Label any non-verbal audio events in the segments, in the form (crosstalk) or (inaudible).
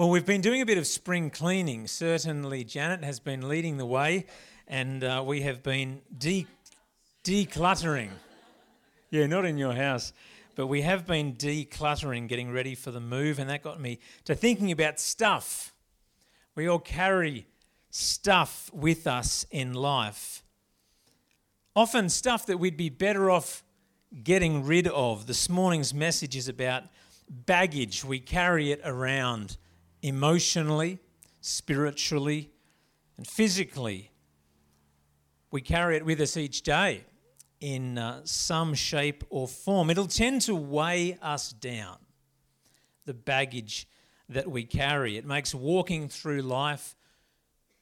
Well, we've been doing a bit of spring cleaning. Certainly, Janet has been leading the way, and uh, we have been de- decluttering. Yeah, not in your house, but we have been decluttering, getting ready for the move, and that got me to thinking about stuff. We all carry stuff with us in life. Often, stuff that we'd be better off getting rid of. This morning's message is about baggage. We carry it around emotionally, spiritually, and physically. We carry it with us each day in uh, some shape or form. It'll tend to weigh us down, the baggage that we carry. It makes walking through life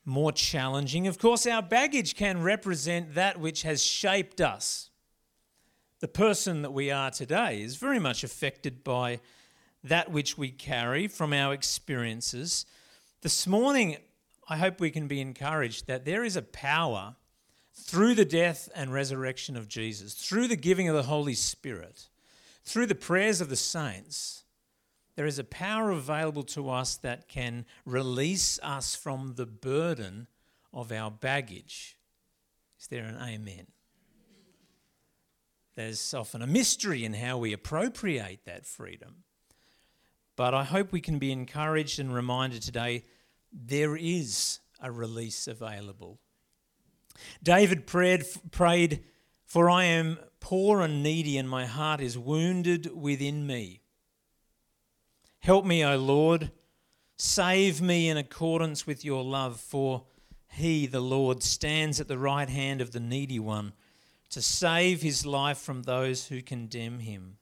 more challenging. Of course, our baggage can represent that which has shaped us. The person that we are today is very much affected by that which we carry from our experiences. This morning, I hope we can be encouraged that there is a power through the death and resurrection of Jesus, through the giving of the Holy Spirit, through the prayers of the saints. There is a power available to us that can release us from the burden of our baggage. Is there an amen? There's often a mystery in how we appropriate that freedom. But I hope we can be encouraged and reminded today there is a release available. David prayed, prayed, For I am poor and needy, and my heart is wounded within me. Help me, O Lord. Save me in accordance with your love, for he, the Lord, stands at the right hand of the needy one to save his life from those who condemn him.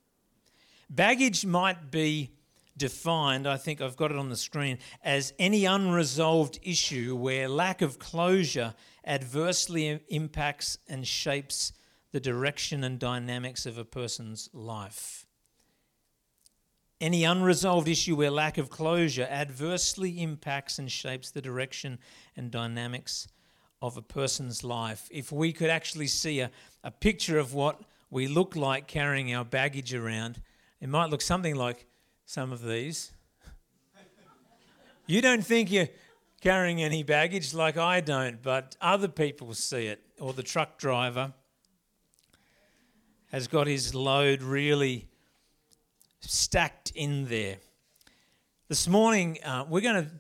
Baggage might be defined, I think I've got it on the screen, as any unresolved issue where lack of closure adversely impacts and shapes the direction and dynamics of a person's life. Any unresolved issue where lack of closure adversely impacts and shapes the direction and dynamics of a person's life. If we could actually see a, a picture of what we look like carrying our baggage around, it might look something like some of these. You don't think you're carrying any baggage like I don't, but other people see it. Or the truck driver has got his load really stacked in there. This morning, uh, we're going to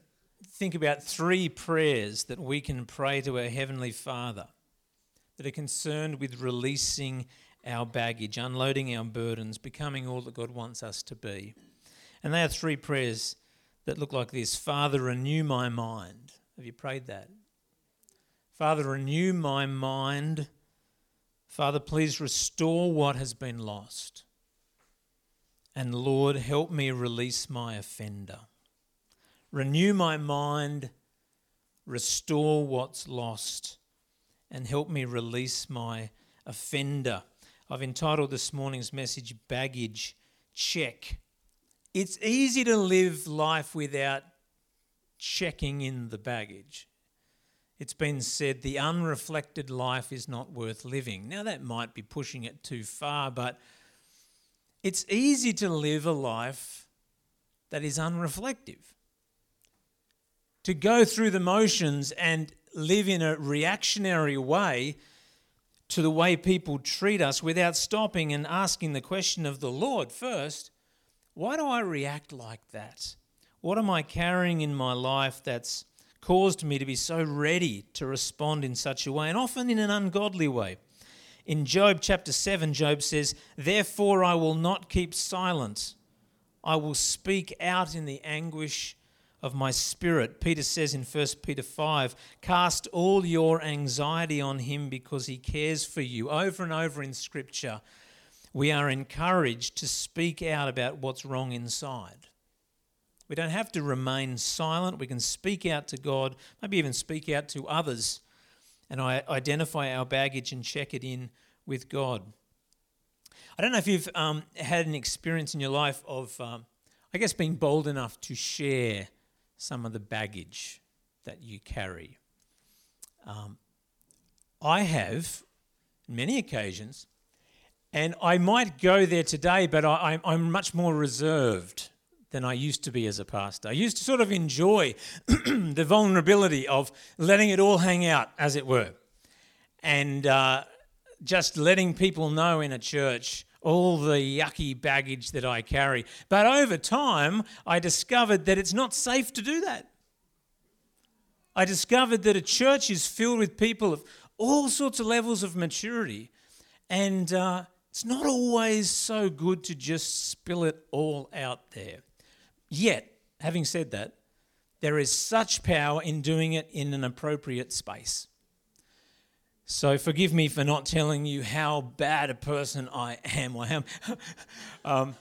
think about three prayers that we can pray to our Heavenly Father that are concerned with releasing our baggage, unloading our burdens, becoming all that God wants us to be. And they are three prayers that look like this Father, renew my mind. Have you prayed that? Father, renew my mind. Father, please restore what has been lost. And Lord, help me release my offender. Renew my mind, restore what's lost, and help me release my offender. I've entitled this morning's message Baggage Check. It's easy to live life without checking in the baggage. It's been said the unreflected life is not worth living. Now, that might be pushing it too far, but it's easy to live a life that is unreflective. To go through the motions and live in a reactionary way to the way people treat us without stopping and asking the question of the Lord first why do I react like that? What am I carrying in my life that's caused me to be so ready to respond in such a way, and often in an ungodly way? In Job chapter 7, Job says, Therefore I will not keep silent. I will speak out in the anguish of my spirit. Peter says in 1 Peter 5, Cast all your anxiety on him because he cares for you. Over and over in Scripture, we are encouraged to speak out about what's wrong inside. We don't have to remain silent. We can speak out to God, maybe even speak out to others, and identify our baggage and check it in with God. I don't know if you've um, had an experience in your life of, um, I guess, being bold enough to share some of the baggage that you carry. Um, I have, many occasions, and I might go there today, but I, am much more reserved than I used to be as a pastor. I used to sort of enjoy (clears throat) the vulnerability of letting it all hang out, as it were, and uh, just letting people know in a church all the yucky baggage that I carry. But over time, I discovered that it's not safe to do that. I discovered that a church is filled with people of all sorts of levels of maturity, and uh, it's not always so good to just spill it all out there. Yet, having said that, there is such power in doing it in an appropriate space. So forgive me for not telling you how bad a person I am. (laughs) I am. um,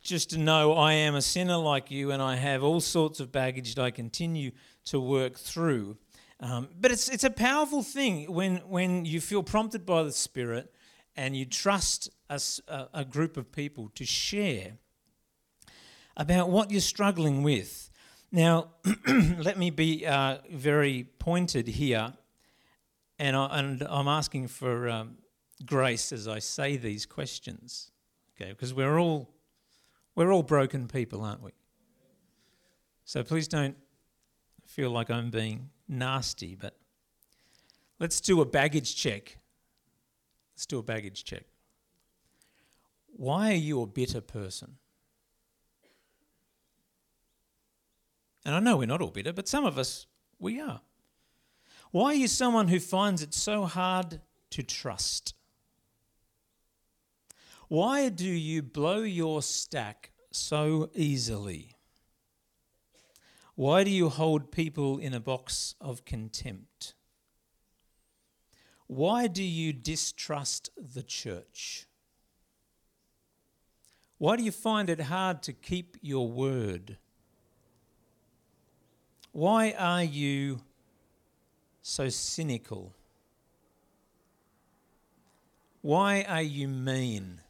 just to know I am a sinner like you and I have all sorts of baggage that I continue to work through. Um, but it's, it's a powerful thing when, when you feel prompted by the Spirit and you trust a, a group of people to share about what you're struggling with. Now, (clears throat) let me be uh, very pointed here, and, I, and I'm asking for um, grace as I say these questions, okay? Because we're all we're all broken people, aren't we? So please don't feel like I'm being nasty, but let's do a baggage check. Let's do a baggage check. Why are you a bitter person? And I know we're not all bitter, but some of us, we are. Why are you someone who finds it so hard to trust? Why do you blow your stack so easily? Why do you hold people in a box of contempt? Why do you distrust the church? Why do you find it hard to keep your word? Why are you so cynical? Why are you mean?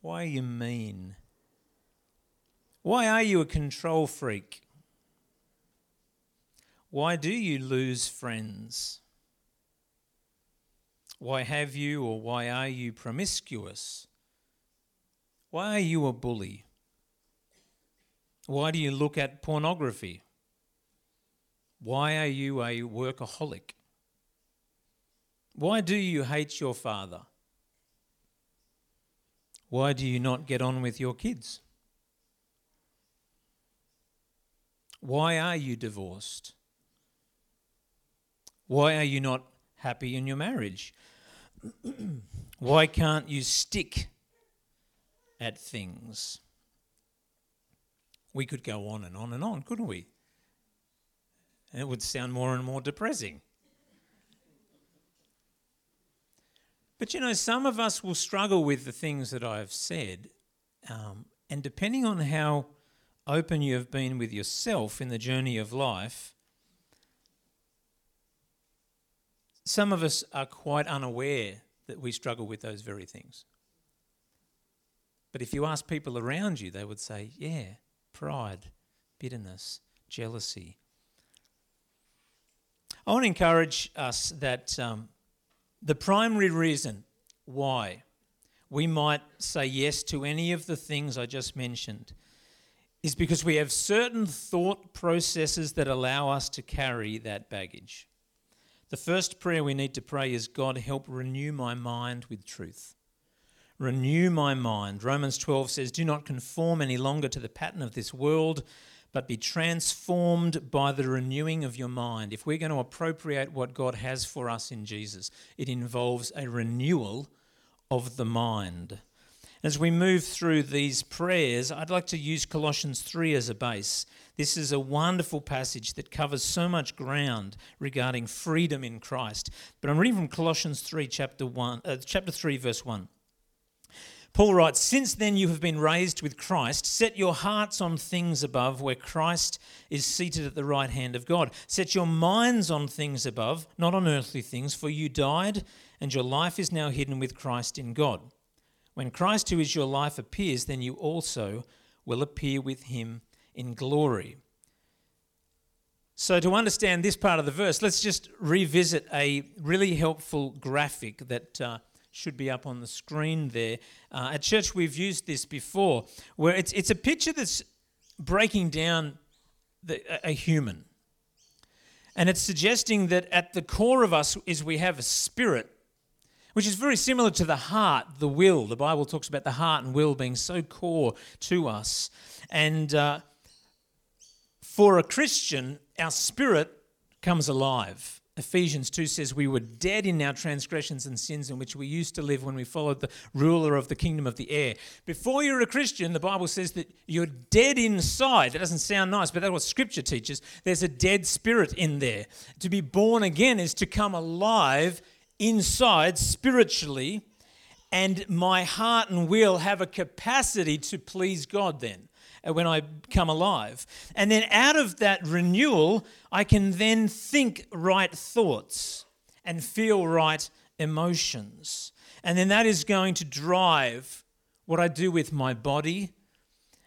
Why are you mean? Why are you a control freak? Why do you lose friends? Why have you or why are you promiscuous? Why are you a bully? Why do you look at pornography? Why are you a workaholic? Why do you hate your father? Why do you not get on with your kids? Why are you divorced? Why are you not happy in your marriage? (clears throat) Why can't you stick at things? We could go on and on and on, couldn't we? And it would sound more and more depressing. But you know, some of us will struggle with the things that I've said. Um, and depending on how open you have been with yourself in the journey of life, some of us are quite unaware that we struggle with those very things. But if you ask people around you, they would say, yeah, pride, bitterness, jealousy. I want to encourage us that um, the primary reason why we might say yes to any of the things I just mentioned is because we have certain thought processes that allow us to carry that baggage. The first prayer we need to pray is God, help renew my mind with truth. Renew my mind. Romans 12 says, Do not conform any longer to the pattern of this world, but be transformed by the renewing of your mind. If we're going to appropriate what God has for us in Jesus, it involves a renewal of the mind. As we move through these prayers, I'd like to use Colossians 3 as a base. This is a wonderful passage that covers so much ground regarding freedom in Christ. But I'm reading from Colossians 3, chapter, 1, uh, chapter 3, verse 1. Paul writes, Since then you have been raised with Christ, set your hearts on things above, where Christ is seated at the right hand of God. Set your minds on things above, not on earthly things, for you died, and your life is now hidden with Christ in God. When Christ, who is your life, appears, then you also will appear with him in glory. So, to understand this part of the verse, let's just revisit a really helpful graphic that uh, should be up on the screen there. Uh, at church, we've used this before, where it's, it's a picture that's breaking down the, a, a human. And it's suggesting that at the core of us is we have a spirit, which is very similar to the heart, the will. The Bible talks about the heart and will being so core to us. And uh, for a Christian, our spirit comes alive. Ephesians 2 says, We were dead in our transgressions and sins in which we used to live when we followed the ruler of the kingdom of the air. Before you're a Christian, the Bible says that you're dead inside. That doesn't sound nice, but that's what Scripture teaches. There's a dead spirit in there. To be born again is to come alive inside spiritually, and my heart and will have a capacity to please God then. Uh, when I come alive. And then out of that renewal, I can then think right thoughts and feel right emotions. And then that is going to drive what I do with my body.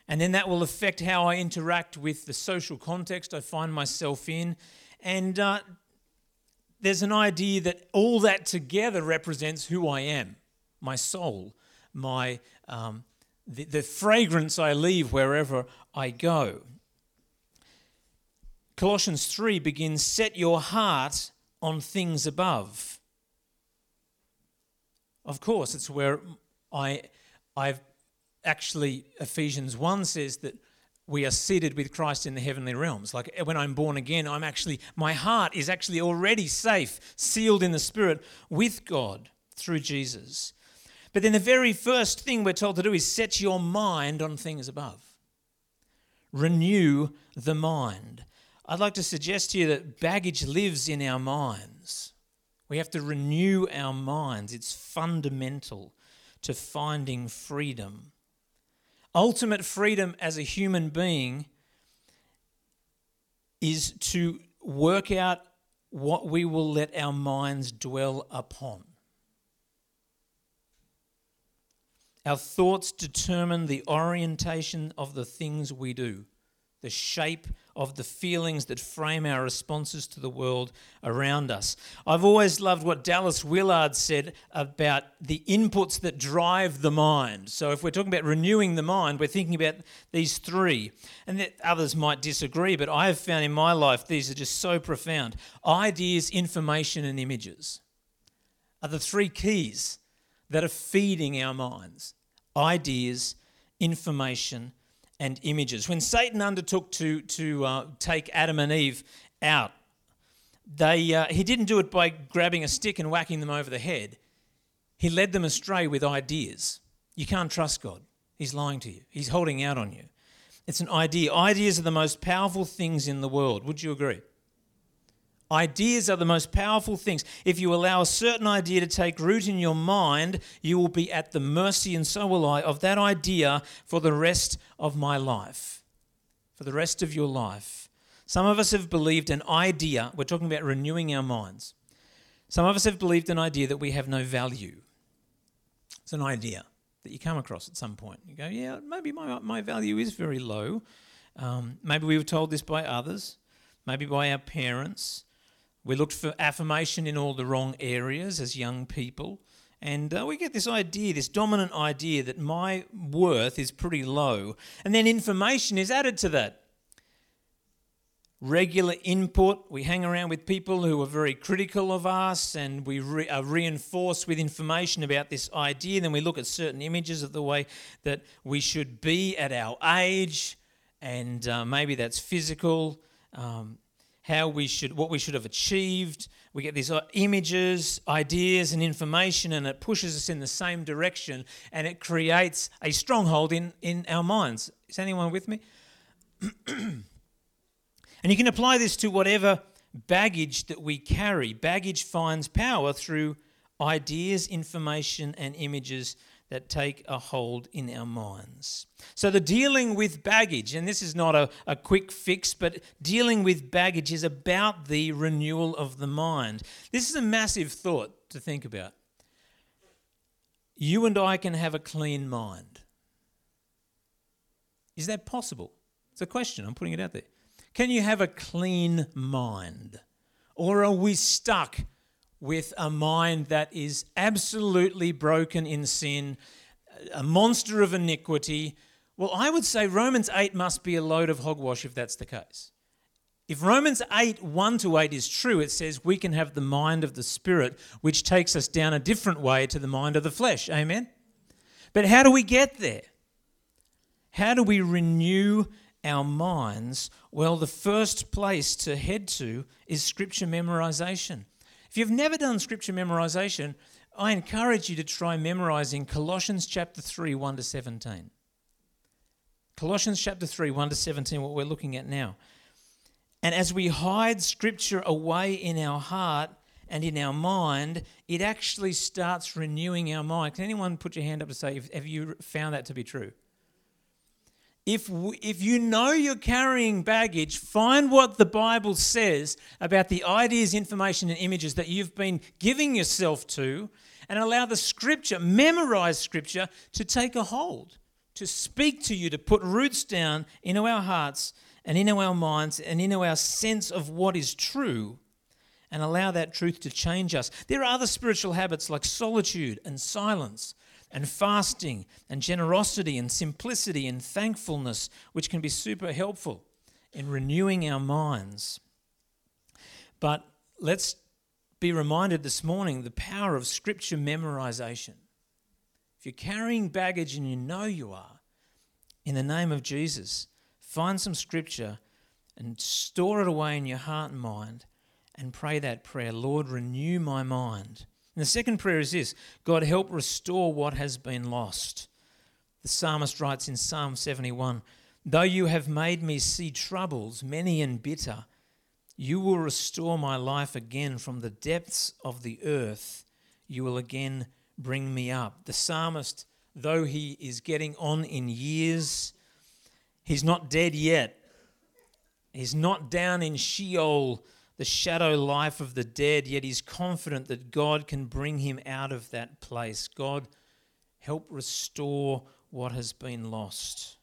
And then that will affect how I interact with the social context I find myself in. And uh, there's an idea that all that together represents who I am my soul, my um, the, the fragrance I leave wherever I go. Colossians 3 begins Set your heart on things above. Of course, it's where I, I've actually, Ephesians 1 says that we are seated with Christ in the heavenly realms. Like when I'm born again, I'm actually, my heart is actually already safe, sealed in the Spirit with God through Jesus. But then the very first thing we're told to do is set your mind on things above. Renew the mind. I'd like to suggest to you that baggage lives in our minds. We have to renew our minds. It's fundamental to finding freedom. Ultimate freedom as a human being is to work out what we will let our minds dwell upon. Our thoughts determine the orientation of the things we do, the shape of the feelings that frame our responses to the world around us. I've always loved what Dallas Willard said about the inputs that drive the mind. So, if we're talking about renewing the mind, we're thinking about these three. And others might disagree, but I have found in my life these are just so profound. Ideas, information, and images are the three keys that are feeding our minds ideas, information, and images. When Satan undertook to, to uh, take Adam and Eve out, they, uh, he didn't do it by grabbing a stick and whacking them over the head. He led them astray with ideas. You can't trust God. He's lying to you, He's holding out on you. It's an idea. Ideas are the most powerful things in the world. Would you agree? Ideas are the most powerful things. If you allow a certain idea to take root in your mind, you will be at the mercy, and so will I, of that idea for the rest of my life. For the rest of your life. Some of us have believed an idea, we're talking about renewing our minds. Some of us have believed an idea that we have no value. It's an idea that you come across at some point. You go, yeah, maybe my, my value is very low. Um, maybe we were told this by others, maybe by our parents. We looked for affirmation in all the wrong areas as young people. And uh, we get this idea, this dominant idea that my worth is pretty low. And then information is added to that. Regular input. We hang around with people who are very critical of us and we re- are reinforced with information about this idea. Then we look at certain images of the way that we should be at our age, and uh, maybe that's physical. Um, how we should, what we should have achieved. We get these uh, images, ideas, and information, and it pushes us in the same direction, and it creates a stronghold in, in our minds. Is anyone with me? (clears throat) and you can apply this to whatever baggage that we carry. Baggage finds power through ideas, information, and images that take a hold in our minds. So, the dealing with baggage, and this is not a, a quick fix, but dealing with baggage is about the renewal of the mind. This is a massive thought to think about. You and I can have a clean mind. Is that possible? It's a question, I'm putting it out there. Can you have a clean mind? Or are we stuck with a mind that is absolutely broken in sin, a monster of iniquity, well, I would say Romans 8 must be a load of hogwash if that's the case. If Romans 8, 1 to 8 is true, it says we can have the mind of the Spirit, which takes us down a different way to the mind of the flesh. Amen? But how do we get there? How do we renew our minds? Well, the first place to head to is scripture memorization. If you've never done scripture memorization, I encourage you to try memorizing Colossians chapter 3, 1 to 17. Colossians chapter 3, 1 to 17, what we're looking at now. And as we hide scripture away in our heart and in our mind, it actually starts renewing our mind. Can anyone put your hand up to say, have you found that to be true? If, if you know you're carrying baggage, find what the Bible says about the ideas, information, and images that you've been giving yourself to, and allow the scripture, memorize scripture, to take a hold, to speak to you, to put roots down into our hearts and into our minds and into our sense of what is true and allow that truth to change us. There are other spiritual habits like solitude and silence and fasting and generosity and simplicity and thankfulness, which can be super helpful in renewing our minds. But let's be reminded this morning the power of scripture memorization. If you're carrying baggage and you know you are, in the name of Jesus, Find some scripture and store it away in your heart and mind and pray that prayer Lord, renew my mind. And the second prayer is this God, help restore what has been lost. The psalmist writes in Psalm 71 Though you have made me see troubles, many and bitter, you will restore my life again from the depths of the earth. You will again bring me up. The psalmist, though he is getting on in years, He's not dead yet. He's not down in Sheol, the shadow life of the dead, yet he's confident that God can bring him out of that place. God, help restore what has been lost.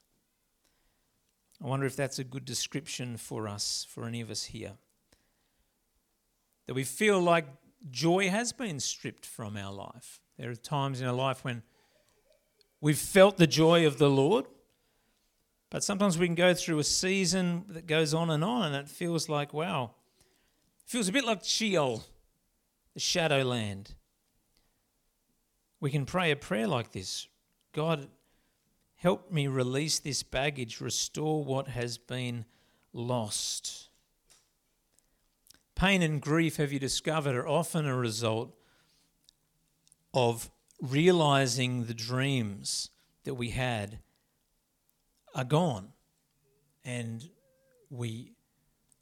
I wonder if that's a good description for us, for any of us here. That we feel like joy has been stripped from our life. There are times in our life when we've felt the joy of the Lord, but sometimes we can go through a season that goes on and on, and it feels like, wow, feels a bit like Sheol, the shadow land. We can pray a prayer like this God, help me release this baggage, restore what has been lost. Pain and grief, have you discovered, are often a result of realizing the dreams that we had are gone. And we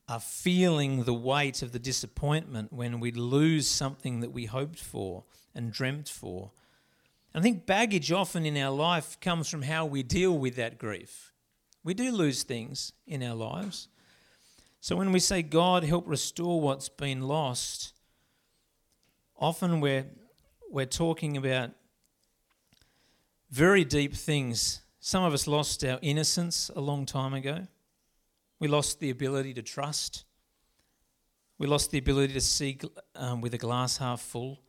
are feeling the weight of the disappointment when we lose something that we hoped for and dreamt for. I think baggage often in our life comes from how we deal with that grief. We do lose things in our lives. So when we say, God, help restore what's been lost, often we're, we're talking about very deep things some of us lost our innocence a long time ago. We lost the ability to trust. We lost the ability to see um, with a glass half full.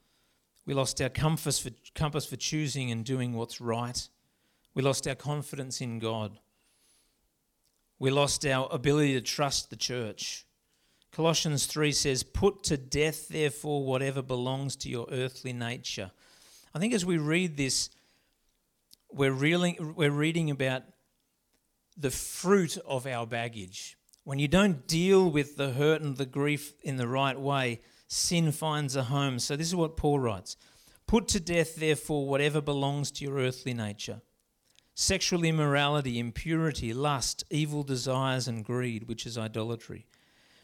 We lost our compass for, compass for choosing and doing what's right. We lost our confidence in God. We lost our ability to trust the church. Colossians 3 says, Put to death, therefore, whatever belongs to your earthly nature. I think as we read this, we're, reeling, we're reading about the fruit of our baggage. When you don't deal with the hurt and the grief in the right way, sin finds a home. So, this is what Paul writes Put to death, therefore, whatever belongs to your earthly nature sexual immorality, impurity, lust, evil desires, and greed, which is idolatry.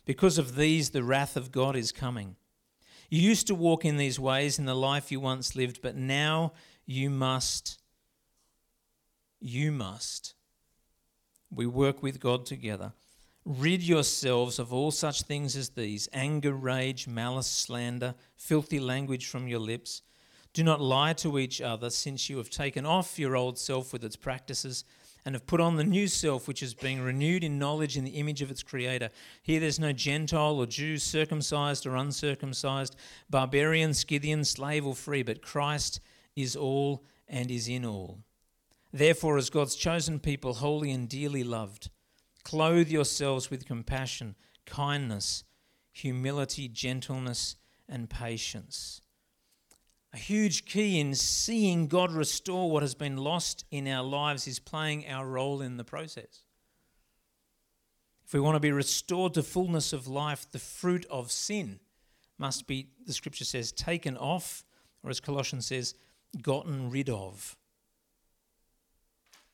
Because of these, the wrath of God is coming. You used to walk in these ways in the life you once lived, but now you must you must. We work with God together. Rid yourselves of all such things as these anger, rage, malice, slander, filthy language from your lips. Do not lie to each other, since you have taken off your old self with its practices and have put on the new self, which is being renewed in knowledge in the image of its Creator. Here there's no Gentile or Jew, circumcised or uncircumcised, barbarian, Scythian, slave or free, but Christ is all and is in all. Therefore, as God's chosen people, holy and dearly loved, clothe yourselves with compassion, kindness, humility, gentleness, and patience a huge key in seeing God restore what has been lost in our lives is playing our role in the process. If we want to be restored to fullness of life, the fruit of sin must be, the scripture says, taken off, or as Colossians says, gotten rid of.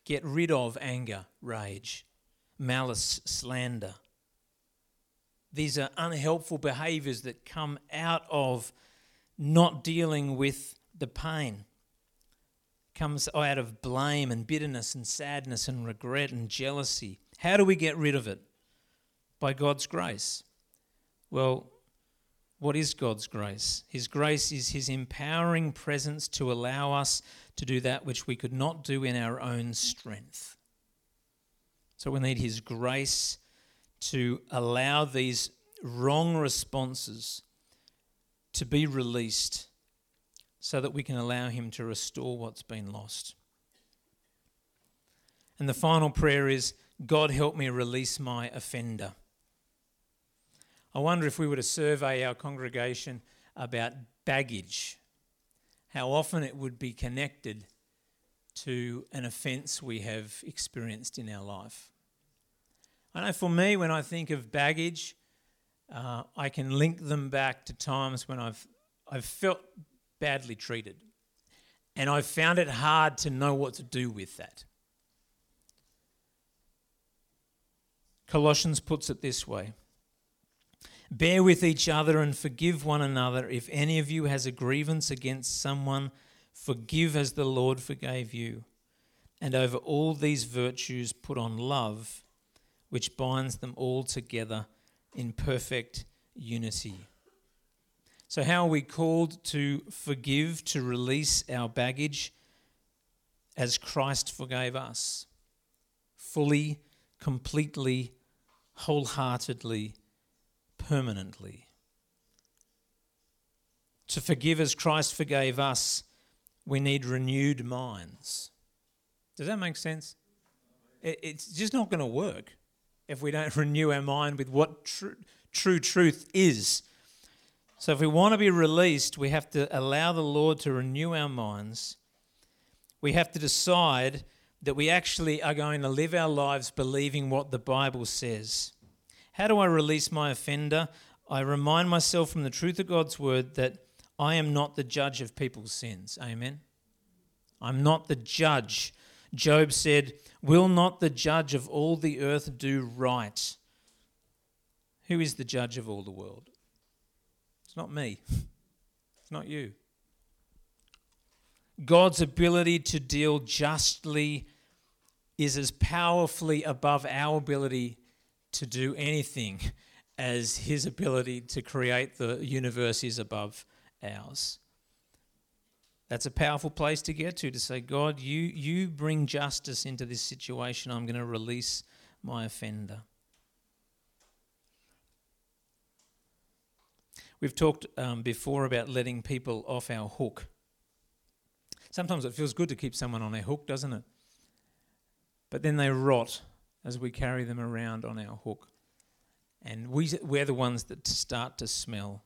Get rid of anger, rage, malice, slander. These are unhelpful behaviors that come out of not dealing with the pain comes out of blame and bitterness and sadness and regret and jealousy. How do we get rid of it? By God's grace. Well, what is God's grace? His grace is His empowering presence to allow us to do that which we could not do in our own strength. So we need His grace to allow these wrong responses to be released so that we can allow Him to restore what's been lost. And the final prayer is God, help me release my offender. I wonder if we were to survey our congregation about baggage, how often it would be connected to an offence we have experienced in our life. I know for me, when I think of baggage, uh, I can link them back to times when I've, I've felt badly treated. And I've found it hard to know what to do with that. Colossians puts it this way Bear with each other and forgive one another. If any of you has a grievance against someone, forgive as the Lord forgave you. And over all these virtues, put on love, which binds them all together in perfect unity. So, how are we called to forgive, to release our baggage as Christ forgave us? Fully, completely, wholeheartedly, permanently. To forgive as Christ forgave us, we need renewed minds. Does that make sense? It's just not going to work if we don't (laughs) renew our mind with what tr- true truth is. So, if we want to be released, we have to allow the Lord to renew our minds. We have to decide that we actually are going to live our lives believing what the Bible says. How do I release my offender? I remind myself from the truth of God's word that I am not the judge of people's sins. Amen. I'm not the judge. Job said, Will not the judge of all the earth do right? Who is the judge of all the world? It's not me, (laughs) it's not you. God's ability to deal justly is as powerfully above our ability to do anything as his ability to create the universe is above ours. That's a powerful place to get to to say, God, you, you bring justice into this situation. I'm going to release my offender. We've talked um, before about letting people off our hook. Sometimes it feels good to keep someone on their hook, doesn't it? But then they rot as we carry them around on our hook. And we, we're the ones that start to smell.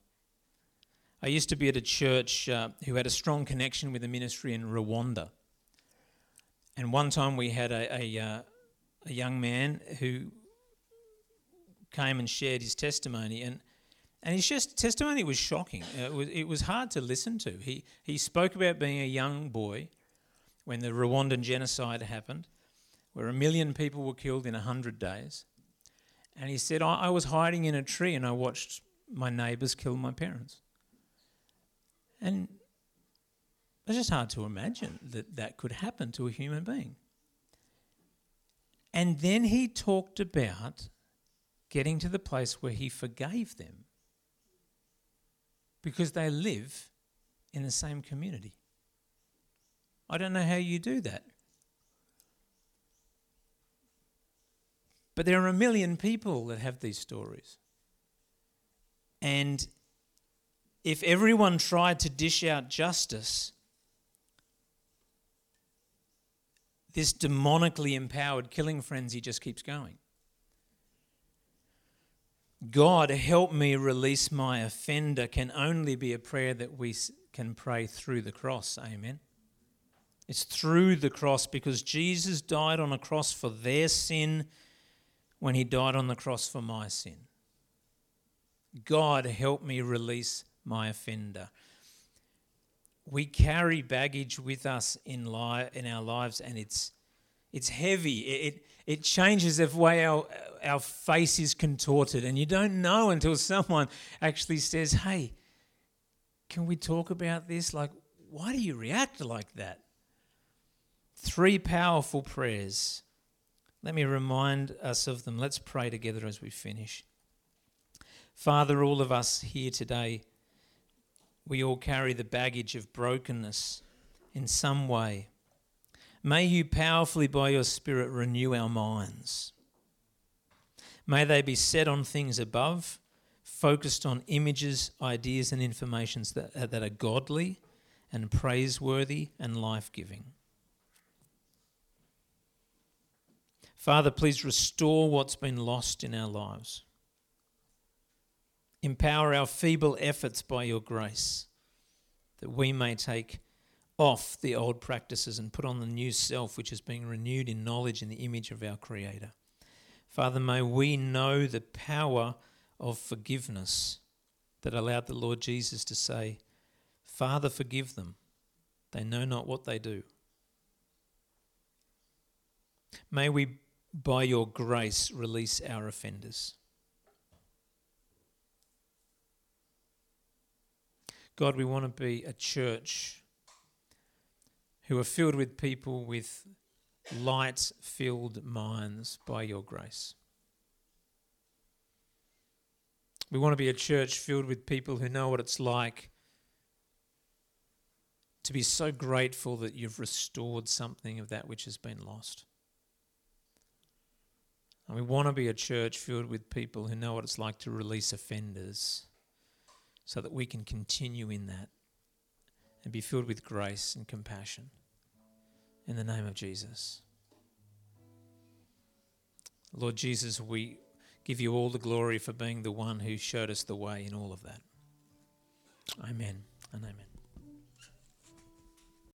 I used to be at a church uh, who had a strong connection with a ministry in Rwanda. And one time we had a, a, uh, a young man who came and shared his testimony. And, and his just, testimony was shocking. It was, it was hard to listen to. He, he spoke about being a young boy when the Rwandan genocide happened, where a million people were killed in 100 days. And he said, I, I was hiding in a tree and I watched my neighbours kill my parents. And it's just hard to imagine that that could happen to a human being. And then he talked about getting to the place where he forgave them because they live in the same community. I don't know how you do that. But there are a million people that have these stories. And if everyone tried to dish out justice, this demonically empowered killing frenzy just keeps going. God, help me release my offender can only be a prayer that we can pray through the cross. Amen. It's through the cross because Jesus died on a cross for their sin when he died on the cross for my sin. God, help me release my offender. We carry baggage with us in, li- in our lives and it's, it's heavy. It, it changes the way our, our face is contorted. And you don't know until someone actually says, Hey, can we talk about this? Like, why do you react like that? Three powerful prayers. Let me remind us of them. Let's pray together as we finish. Father, all of us here today, we all carry the baggage of brokenness in some way. May you powerfully, by your Spirit, renew our minds. May they be set on things above, focused on images, ideas, and informations that, that are godly and praiseworthy and life giving. Father, please restore what's been lost in our lives. Empower our feeble efforts by your grace, that we may take off the old practices and put on the new self, which is being renewed in knowledge in the image of our Creator. Father, may we know the power of forgiveness that allowed the Lord Jesus to say, Father, forgive them. They know not what they do. May we, by your grace, release our offenders. God, we want to be a church who are filled with people with light filled minds by your grace. We want to be a church filled with people who know what it's like to be so grateful that you've restored something of that which has been lost. And we want to be a church filled with people who know what it's like to release offenders so that we can continue in that and be filled with grace and compassion. In the name of Jesus. Lord Jesus, we give you all the glory for being the one who showed us the way in all of that. Amen and amen.